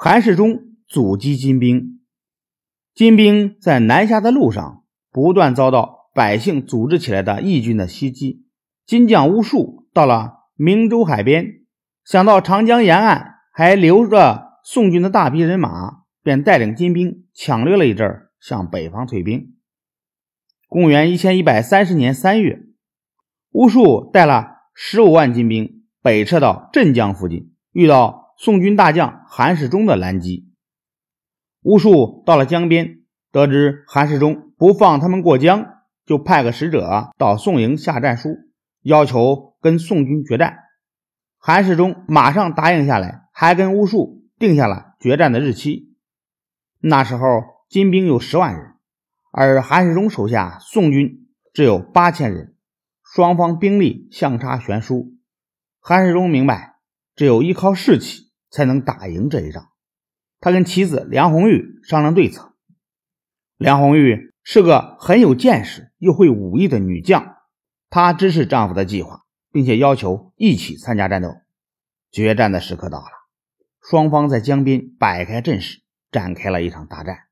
韩世忠阻击金兵，金兵在南下的路上不断遭到百姓组织起来的义军的袭击。金将乌术到了明州海边，想到长江沿岸还留着宋军的大批人马，便带领金兵抢掠了一阵，向北方退兵。公元一千一百三十年三月，乌术带了十五万金兵北撤到镇江附近，遇到。宋军大将韩世忠的拦击，乌术到了江边，得知韩世忠不放他们过江，就派个使者到宋营下战书，要求跟宋军决战。韩世忠马上答应下来，还跟乌术定下了决战的日期。那时候金兵有十万人，而韩世忠手下宋军只有八千人，双方兵力相差悬殊。韩世忠明白，只有依靠士气。才能打赢这一仗。他跟妻子梁红玉商量对策。梁红玉是个很有见识又会武艺的女将，她支持丈夫的计划，并且要求一起参加战斗。决战的时刻到了，双方在江边摆开阵势，展开了一场大战。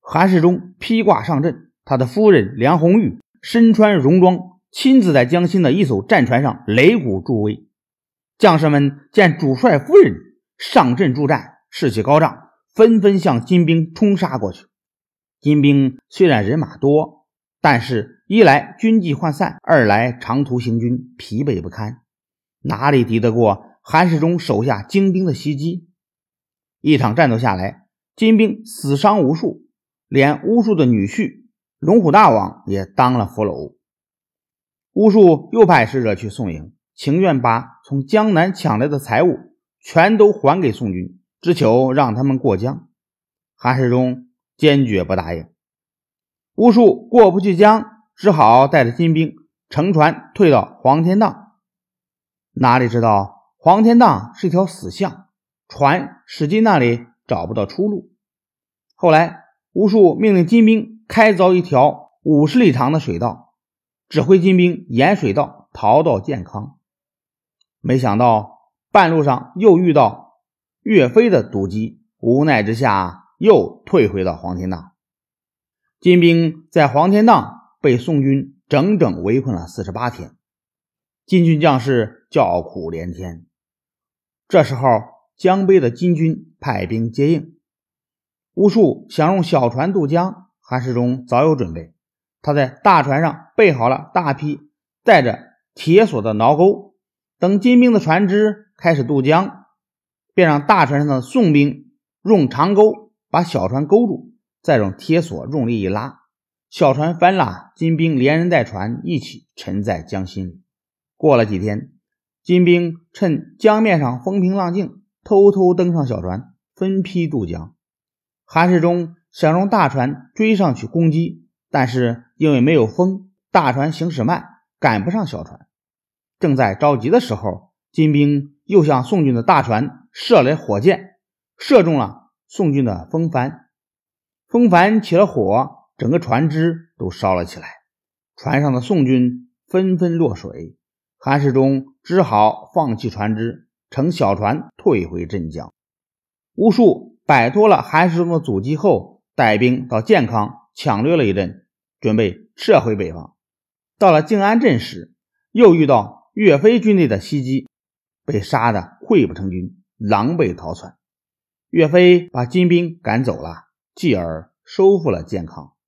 韩世忠披挂上阵，他的夫人梁红玉身穿戎装，亲自在江心的一艘战船上擂鼓助威。将士们见主帅夫人。上阵助战，士气高涨，纷纷向金兵冲杀过去。金兵虽然人马多，但是一来军纪涣散，二来长途行军疲惫不堪，哪里敌得过韩世忠手下精兵的袭击？一场战斗下来，金兵死伤无数，连巫术的女婿龙虎大王也当了俘虏。巫术又派使者去宋营，情愿把从江南抢来的财物。全都还给宋军，只求让他们过江。韩世忠坚决不答应。乌术过不去江，只好带着金兵乘船退到黄天荡。哪里知道黄天荡是一条死巷，船驶进那里找不到出路。后来乌术命令金兵开凿一条五十里长的水道，指挥金兵沿水道逃到建康。没想到。半路上又遇到岳飞的堵击，无奈之下又退回到黄天荡。金兵在黄天荡被宋军整整围困了四十八天，金军将士叫苦连天。这时候，江北的金军派兵接应，乌术想用小船渡江，韩世忠早有准备，他在大船上备好了大批带着铁索的挠钩，等金兵的船只。开始渡江，便让大船上的宋兵用长钩把小船勾住，再用铁索用力一拉，小船翻了，金兵连人带船一起沉在江心里。过了几天，金兵趁江面上风平浪静，偷偷登上小船，分批渡江。韩世忠想用大船追上去攻击，但是因为没有风，大船行驶慢，赶不上小船。正在着急的时候，金兵。又向宋军的大船射来火箭，射中了宋军的风帆，风帆起了火，整个船只都烧了起来。船上的宋军纷纷落水，韩世忠只好放弃船只，乘小船退回镇江。乌术摆脱了韩世忠的阻击后，带兵到建康抢掠了一阵，准备撤回北方。到了静安镇时，又遇到岳飞军队的袭击。被杀的溃不成军，狼狈逃窜。岳飞把金兵赶走了，继而收复了建康。